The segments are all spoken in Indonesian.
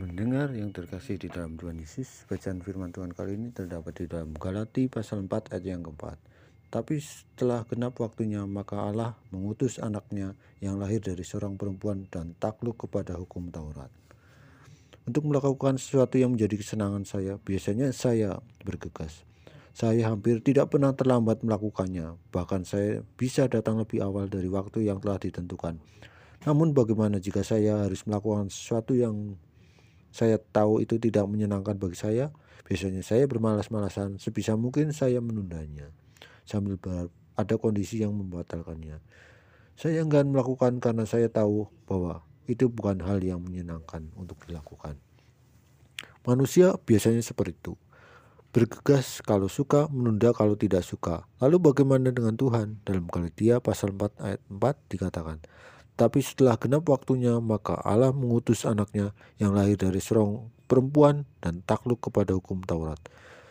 Mendengar yang terkasih di dalam Tuhan Yesus, bacaan firman Tuhan kali ini terdapat di dalam Galati pasal 4 ayat yang keempat. Tapi setelah genap waktunya, maka Allah mengutus anaknya yang lahir dari seorang perempuan dan takluk kepada hukum Taurat. Untuk melakukan sesuatu yang menjadi kesenangan saya, biasanya saya bergegas. Saya hampir tidak pernah terlambat melakukannya, bahkan saya bisa datang lebih awal dari waktu yang telah ditentukan. Namun bagaimana jika saya harus melakukan sesuatu yang saya tahu itu tidak menyenangkan bagi saya, biasanya saya bermalas-malasan, sebisa mungkin saya menundanya, sambil ada kondisi yang membatalkannya. Saya enggan melakukan karena saya tahu bahwa itu bukan hal yang menyenangkan untuk dilakukan. Manusia biasanya seperti itu. Bergegas kalau suka, menunda kalau tidak suka. Lalu bagaimana dengan Tuhan? Dalam Galatia pasal 4 ayat 4 dikatakan, tapi setelah genap waktunya, maka Allah mengutus anaknya yang lahir dari seorang perempuan dan takluk kepada hukum Taurat.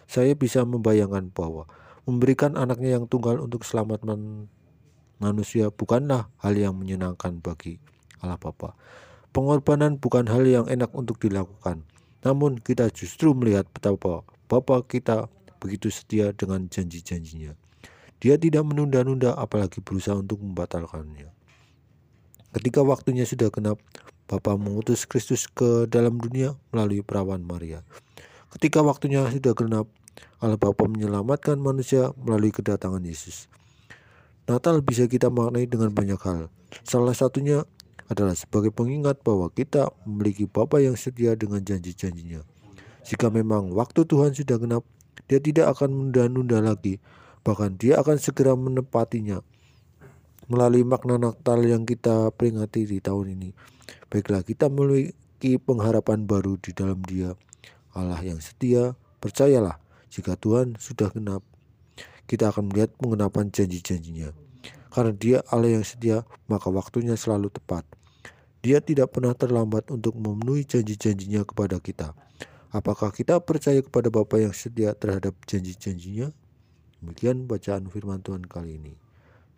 Saya bisa membayangkan bahwa memberikan anaknya yang tunggal untuk selamat manusia bukanlah hal yang menyenangkan bagi Allah Bapa. Pengorbanan bukan hal yang enak untuk dilakukan. Namun kita justru melihat betapa Bapa kita begitu setia dengan janji-janjinya. Dia tidak menunda-nunda apalagi berusaha untuk membatalkannya. Ketika waktunya sudah genap, Bapa mengutus Kristus ke dalam dunia melalui perawan Maria. Ketika waktunya sudah genap, Allah Bapa menyelamatkan manusia melalui kedatangan Yesus. Natal bisa kita maknai dengan banyak hal. Salah satunya adalah sebagai pengingat bahwa kita memiliki Bapa yang setia dengan janji-janjinya. Jika memang waktu Tuhan sudah genap, dia tidak akan menunda-nunda lagi, bahkan dia akan segera menepatinya melalui makna Natal yang kita peringati di tahun ini. Baiklah, kita memiliki pengharapan baru di dalam Dia. Allah yang setia, percayalah, jika Tuhan sudah genap, kita akan melihat pengenapan janji-janjinya. Karena Dia Allah yang setia, maka waktunya selalu tepat. Dia tidak pernah terlambat untuk memenuhi janji-janjinya kepada kita. Apakah kita percaya kepada Bapa yang setia terhadap janji-janjinya? Demikian bacaan firman Tuhan kali ini.